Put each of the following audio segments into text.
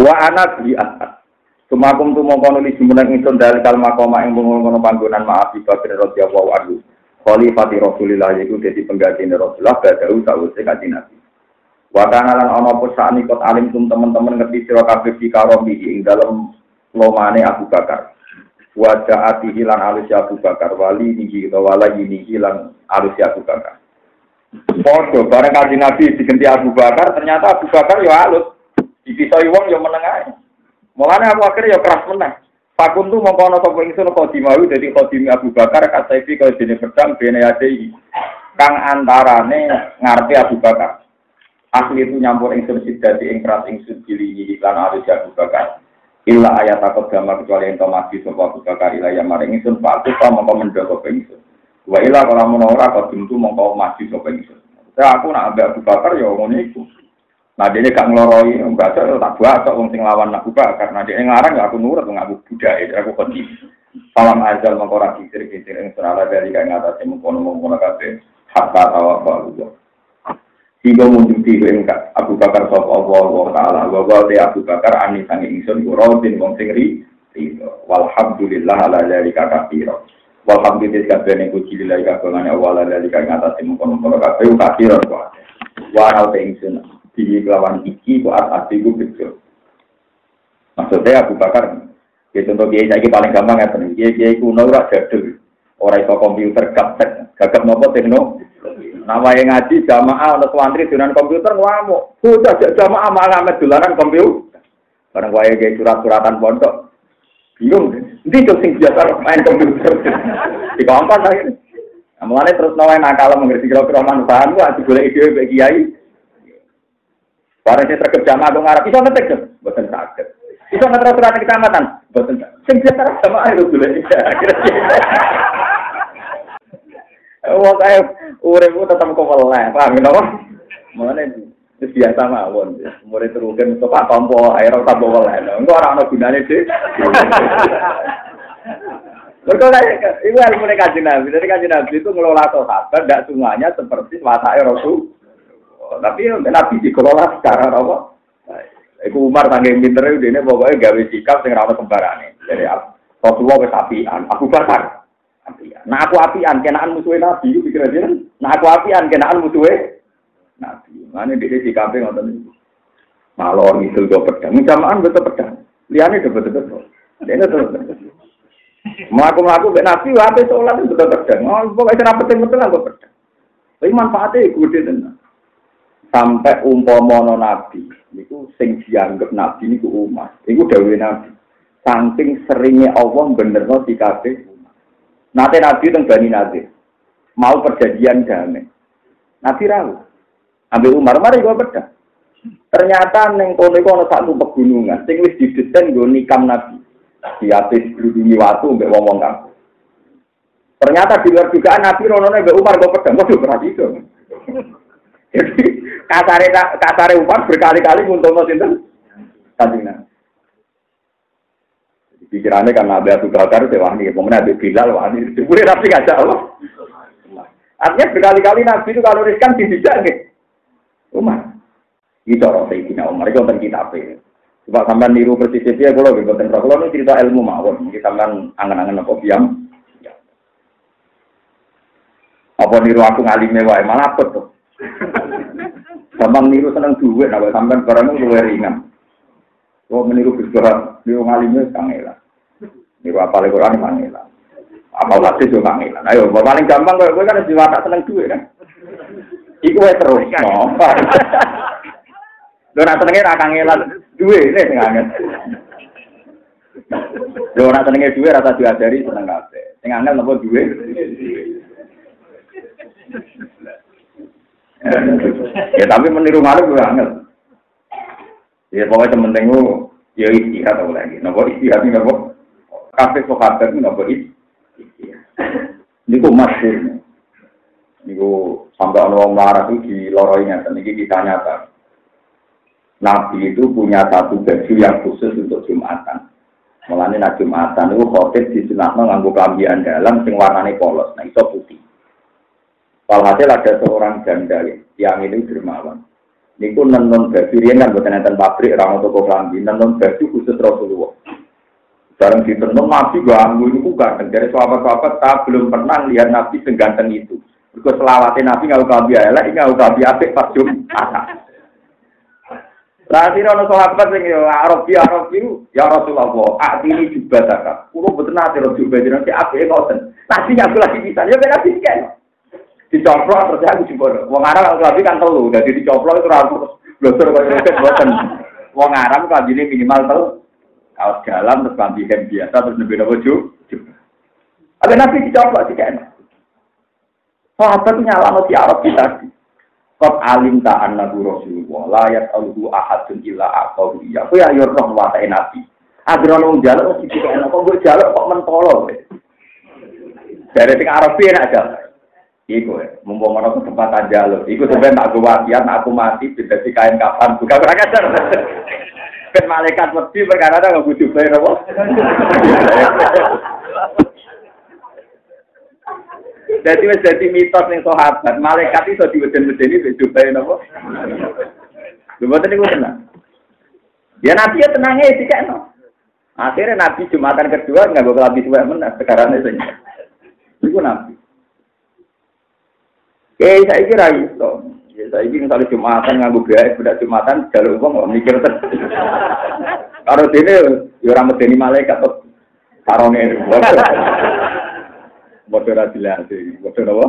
Wa anak di atas. Sumakum tu mongko nuli jumeneng ingsun dari kal makoma ing ngono panggonan maaf Bakar radhiyallahu anhu. Khalifati Rasulillah yaiku dadi pengganti Rasulullah badau sawise kanjeng Nabi. Wa kana lan ana apa saknikot alim tum teman-teman ngerti sira kabeh di karomi ing dalem lomane Abu Bakar. Wajah ati hilang alus Abu Bakar wali niki utawa wala ini hilang alus Abu Bakar. Podo bareng kanjeng Nabi digenti Abu Bakar ternyata Abu Bakar ya alus. Dipisoi wong ya meneng Mulane aku akhirnya ya keras menang. Fakun tuh mau kono sapa ingsun khodimawi dadi khodimi Abu Bakar kasaifi kaya dene pedang bene adei. Kang antarane ngarti Abu Bakar. Asli itu nyampur ingsun sidati ing keras ingsun gilingi lan arus Abu Bakar. Illa ayat takut gambar kecuali yang mati sapa Abu Bakar ila yang maring ingsun fakut ta mongko mendoko ingsun. Wa ila kalau mau ora kok tentu mongko mati sapa ingsun. Saya aku nak ambek Abu Bakar ya ngono iku. Nah dia gak ngeloroi, baca tak buat wong sing lawan aku bakar. Karena dia ngarang ya aku nurut ngaku budaya, aku kodi. Salam ajal mengkora kisir kisir yang serala dari kain atas yang mengkono mengkono kafe hatta tawa Allah. Hingga munjuki ing Abu Bakar sop Allah wa taala wa wa te Abu Bakar ani sangi ingsun urodin wong sing ri walhamdulillah ala dzalika katsira. Walhamdulillah kabeh puji lillahi kabeh Allah ala dzalika ing atas mengkono mengkono kafe katsira wa ana te ingsun di kelawan iki kok ati ku bejo. Maksudnya Abu Bakar, ya contoh dia saya paling gampang ya tenan. Dia dia kuno ora jadul, ora iso komputer gaptek, gagap nopo tekno. Nama yang ngaji jamaah untuk santri dengan komputer ngamuk. Sudah jamaah malah ngamet dolanan komputer. Barang wae kayak surat-suratan pondok. Bingung. Nanti tuh sing biasa main komputer. Di kampan akhirnya. Mulanya terus nawain nakal mengerti kira-kira manfaat, wah, boleh ide bagi kiai. Barang saya terkejam jamaah dong Arab, bisa ngetik dong, buatan sakit. Bisa ngetik surat kecamatan, buatan sakit. Sing biasa sama itu dulu. Wah kayak urip tetap kok paham ya apa? Mana itu biasa mawon, murid terukin pak tompo air tak bawa meleh. Enggak orang ada gunanya sih. Mereka itu ilmu kajian nabi. Jadi kajian nabi itu ngelola sahabat, tidak semuanya seperti watak Rasul. Tapi Nabi dikelola secara apa? Iku Umar tanggung pinter itu ini pokoknya gawe sikap sing rawat kembarane. Jadi Rasulullah wis apian, Abu Bakar apian. Nah aku apian kenaan musuhnya Nabi itu pikir aja Nah aku apian kenaan musuhnya Nabi. Mana dia sikap ngoten niku. Malon itu do pedang, jamaan betul pedang. Liane do betul betul. Dia itu Melaku melaku be Nabi, wae sholat itu betul pedang. Oh pokoknya kenapa penting betul aku pedang. Tapi manfaatnya gede tenan sampai umpomono nabi niku sing dianggap nabi niku umat. Niku dawuh nabi. Saking seringnya Allah benerno di kabeh Nanti nabi teng Bani Nadir. Mau perjanjian damai. Nabi rawu. Ambil Umar mari gua beda ternyata neng kono iku satu pegunungan sing wis didesain nggo nikam nabi. Di atas berhubungi waktu mbek wong-wong kampung ternyata di luar dugaan nabi rono mbek Umar gua pedang waduh berarti itu kasare kasare Umar berkali-kali nguntungno sinten? Kanjeng Nabi. Pikirannya kan Nabi Abu Bakar nih, kemudian Nabi Bilal nih, boleh Nabi ngajak Allah. Artinya berkali-kali Nabi itu kalau riskan gitu. Umar. Itu orang Sayyidina Umar, itu tentang kitab Coba sampai niru persis ya, kalau gitu, tentang kalau ini cerita ilmu mawon, kita sampai angan-angan apa biam. Apa niru aku ngalime wae malah apa tuh? Gampang niru seneng duit, nah sampean barang itu luwe ringan. Kalau meniru bisdoran, niru ngalimnya kangelan. Niru apa lagi Quran kangelan. Apa lagi juga kangelan. Ayo, paling gampang kalau gue kan jiwa tak seneng duit kan. Iku wae terus. Lo nak senengnya ra kangelan duit ini sing angel. Lo nak senengnya duit rasa diajari seneng kabeh. Sing angel nopo duit? Ya tapi meniru malu gue angel. Ya pokoknya penting gue ya istihad atau lagi. Nopo istihad ini nopo kafe sohabat ini nopo istihad. Ini gue masuk. Ini gue sampai orang marah itu di loroinya. Dan ini kita nyata. Nabi itu punya satu baju yang khusus untuk Jumatan. Mulanya nak Jumatan itu khotib di sunatno nganggo kelambian dalam sing warnane polos. Nah itu putih. Walhasil ada seorang janda yang ini dermawan. Niku nenon baju riyen kan boten enten pabrik ora ono toko klambi, nenon baju khusus Rasulullah. Bareng ditenun Nabi ganggu niku ganteng. Dari sahabat-sahabat tak belum pernah lihat Nabi seganteng itu. Berikut selawatnya Nabi nggak kabi elek, nggak kabi apik pas Jumat. Terakhir ono sahabat Arab ya Arab itu ya Rasulullah, ini juga tak. Kulo betul nanti juga jadi nanti apik ngoten. Nanti aku lagi bisa, ya benar sih kan dicoplok terus aku jebol. Wong Arab kalau kan telu, jadi dicoplok itu terus blosor roket boten. Wong Arab ini minimal telu. Kaos jalan terus klambi hem biasa terus lebih nopo ju. Ada nabi dicoplok sih kan. Sahabat nyala si Arab kita. Kau alim ta'an nabi Rasulullah, layak aluhu ahadun illa aqaw iya. Aku ya yo roh watai nabi. Agar orang mesti dikene kok jaluk kok mentolo. Dari sing Arab enak jalan. Iku ya, mumpung mana kesempatan jalur. Iku sebenarnya nak gue wasiat, nak aku mati, tidak di kain kapan. Bukan kurang ajar. Kan malaikat mesti perkara ada nggak butuh bayar apa? Jadi wis jadi mitos ning sahabat, malaikat itu diweden-wedeni wis bayar apa? Lha mboten niku tenang. Ya nabi ya tenangnya sih kan. Akhirnya nabi Jumatan kedua nggak bakal habis suwe men sekarang itu. Iku nabi. Eh, saya kira itu. Ya, saya ini misalnya Jumatan nganggu biaya, sudah Jumatan, jalur uang nggak mikir. Kalau sini, ya orang medeni malaikat atau sarongnya. Bodoh rasilasi, bodoh apa?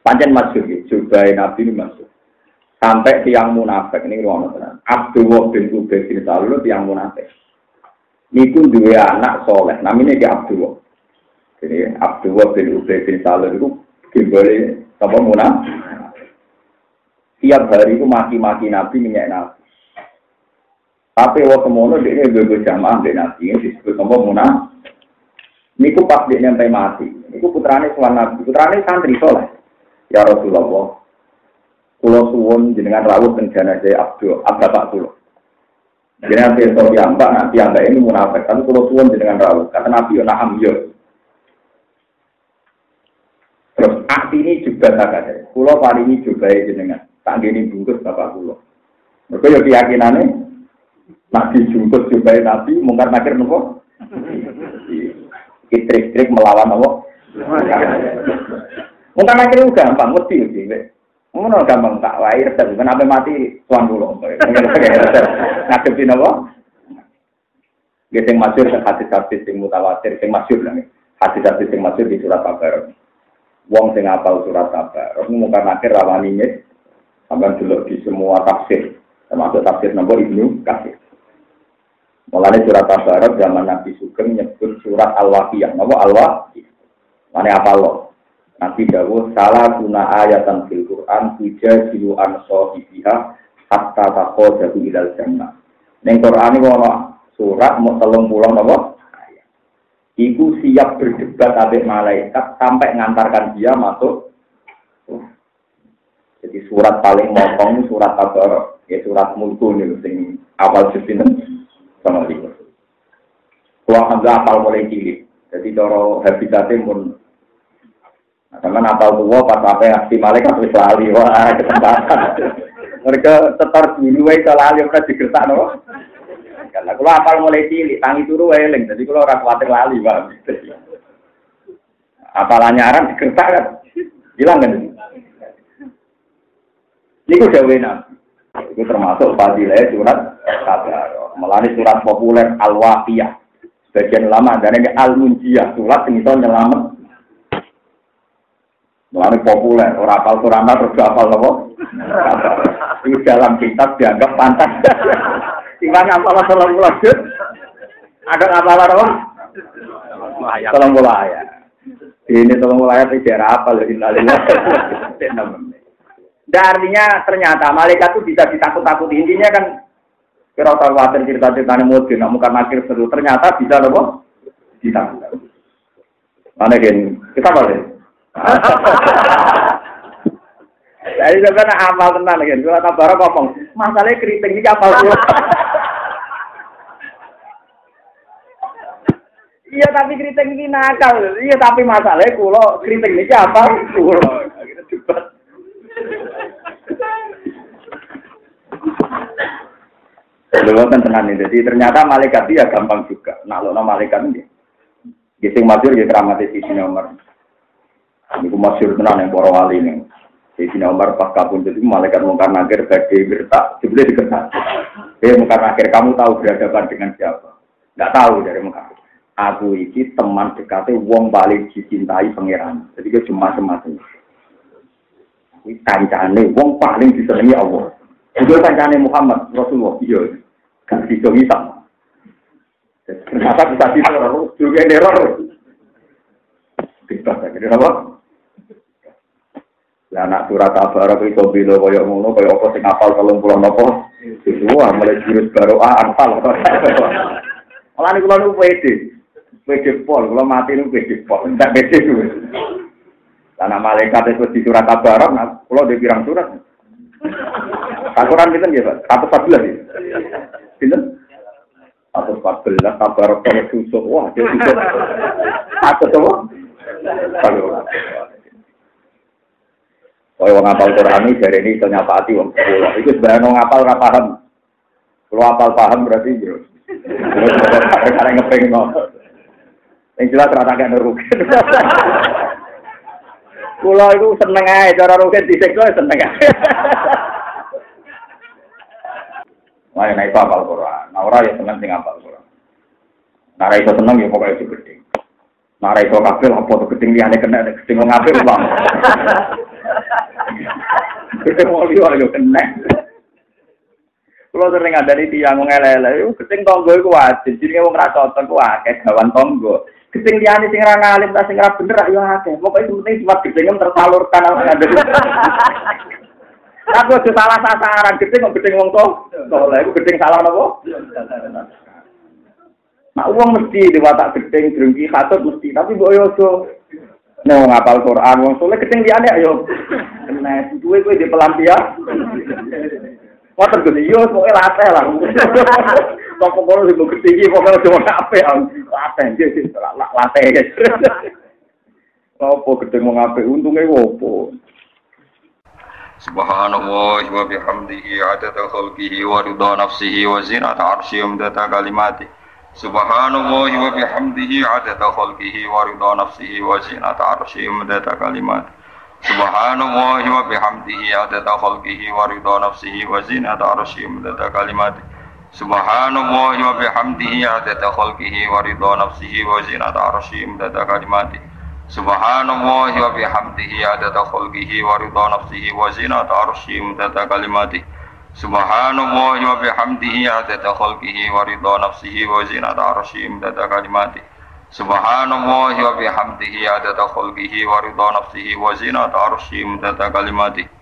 Pancen masuk, coba Nabi ini masuk. Sampai tiang munafik ini ruang tenang. Abdullah bin Ubay bin Salul tiang munafik. Niku dua anak soleh, namanya dia Abdullah. Jadi Abdullah bin Ubay bin Salul itu Gimbali apa muna? Tiap hari itu maki-maki Nabi minyak Nabi. Tapi waktu semono dia ini jamaah dari Nabi ini disebut apa muna? Niku pas dia nyampe mati. Niku putrane suan Nabi. Putrane santri soleh. Ya Rasulullah. Kulo suwon jenengan rawuh teng jenazah Abdul Abba Pak Kulo. Jenengan besok mbak nanti yang ini munafik. Tapi kulo suwon jenengan rawuh. Kata Nabi yo naham yo. Terus aksi ini juga tak ada. Pulau pari ini juga ya jenengan. Tak gini bungkus bapak pulau. Mereka ya keyakinannya. Nabi jungkus juga nabi. Mungkar nakir nopo. Kitrik-trik melawan nopo. Mungkar nakir itu gampang. Mesti ya. Ngono gampang tak wae resep kenapa mati tuan dulu. Ngadepi nopo? Dia sing masyur hadis-hadis sing mutawatir sing masyur lah. Hadis-hadis sing masyur di surat Al-Baqarah. Wong sing apal surat kabar. Terus mungkin akhir rawani ini, sampai dulu di semua tafsir, termasuk tafsir nomor Ibnu Kasir. Mulanya surat Tabarat zaman Nabi Sugeng nyebut surat Al-Waqiyah. Nama Al-Waqiyah. Mana apa lo? Nabi Dawud salah guna ayatan fil Quran tuja jilu an sohibiha hatta tako jatuh ilal jannah. Neng Quran ini surat mau telung pulang apa? Iku siap berdebat abis malaikat sampai ngantarkan dia masuk. Jadi surat paling motong surat tabar, ya surat mulku nih, sing awal justin sama itu. Kuah hamzah apal mulai cilik. Jadi coro habitatnya Nah, teman apal tua pas apa yang si malaikat wis lali, wah kesempatan. Mereka setor dulu, wah lali, digertak no. Karena kalau apal mulai cilik, tangi turu eling, jadi kalau orang khawatir lali, bang. Apalannya Arab dikertak kan, hilang kan? Ini wena. Itu termasuk fadilah surat kabar. Melani surat populer Al-Waqiyah. Sebagian lama dan ini Al-Munjiyah. Surat yang itu nyelamat. Populer. Orang apal surat terus apal apa? Itu dalam kitab dianggap pantas. Timbang apalah tolong lanjut. Ada apalah apa? Tolong ya. Ini tolong ayat di daerah apa loh innalillah. Dan artinya ternyata malaikat itu bisa ditakut-takuti. Intinya kan kira tahu khawatir cerita-ceritanya mungkin, nak muka nakir seru. Ternyata bisa loh, ditakut-takuti. Mana gini? Kita boleh. Jadi sampean amal tenan lagi. Kalau tak barok ngomong. masalahnya keriting ini amal kula. Iya tapi keriting ini nakal. Iya tapi masalahnya kulo keriting ini apa? Kulo. Akhirnya debat. Lho kan tenan ini. Jadi ternyata malaikat dia ya gampang juga. Nah, lo malaikat ini. Gising masyur ya keramatnya di sini nomor. Ini masih tenan yang borong kali ini. Di sini Umar pas kabun jadi malaikat mungkar nakir bagi bertak. Dibeli dikenal. Eh mungkar nakir kamu tahu berhadapan dengan siapa? Gak tahu dari mungkar. Aku ini teman dekatnya wong paling dicintai pangeran. Jadi dia cuma semacam. Ini kancane wong paling disenangi Allah. Itu kancane Muhammad Rasulullah. Iya. Gak bisa hitam. Ternyata bisa bisa juga error. Kita jadi apa? Lah anak surat kabar itu iso bilo koyo ngono koyo apa sing apal 30 napa? Semua mulai jurus baru ah apal. Ola niku lho PD. PD pol, kula mati niku PD pol, ndak PD kuwi. Karena malaikat itu di surat kabar, nah, kalau di pirang surat, Takuran kita nggih, Pak. 114 ya. Pinten? 114 kabar kok susuk. Wah, dia susuk. Apa to? Kaya wong apal Quran ini dari ini iso nyapati wong sekolah. Itu sebenarnya wong apal ora paham. Kalau apal paham berarti yo. Karena ngepeng no. Yang jelas rata gak rugi. Kulo itu seneng aja cara rugi disiksa seneng aja. Nah, naik apal Quran. Nah, orang ya seneng sing apal Quran. Nah, itu seneng ya pokoknya itu gede. Nah, itu kafir apa tuh gedeng liane kena gedeng wong kafir bang. Gedeng wong liya yo kena. Kulo sering ada di tiang wong elele, yo gedeng tonggo iku wajib. Jenenge wong ra cocok ku akeh gawan tonggo. Gedeng liane sing ra ngalim ta sing ra bener yo akeh. Pokoke penting cuma gedenge tersalurkan ada. Aku aja salah sasaran, gedeng kok gedeng wong to. Soleh iku gedeng salah napa? Nah, uang mesti diwatak gedeng drengki katut mesti, tapi mbok yo Nek wong apal Quran, wong soleh gedeng liyane ayo. Kena duwe kowe di pelampian. Wonten Gus, yo pokoke latih lah. Kok kok sing gedeng iki pokoke wong apik. Latih iki latih. Apa gedeng wong apik untunge opo? Subhanallah wa bihamdihi adada khalqihi wa ridha nafsihi wa zinata arsyihi wa midada kalimati Subhanallah wa bihamdihi adada khalqihi wa ridha nafsihi wa zinata arsyihi wa midada kalimati Subhanallah wa bihamdihi adada khalqihi wa ridha nafsihi wa zinata arsyihi wa midada kalimati Subhanallah wa bihamdihi adada khalqihi wa ridha nafsihi wa zinata arsyihi wa midada kalimati Subhanallah wa bihamdihi adada khalqihi wa ridha nafsihi wa zinata arsyihi mudada kalimati Subhanallah wa bihamdihi adada khalqihi wa ridha nafsihi wa zinata arsyihi mudada kalimati. Subhanallah wa bihamdihi adada khalqihi wa ridha nafsihi wa zinata arsyihi mudada kalimati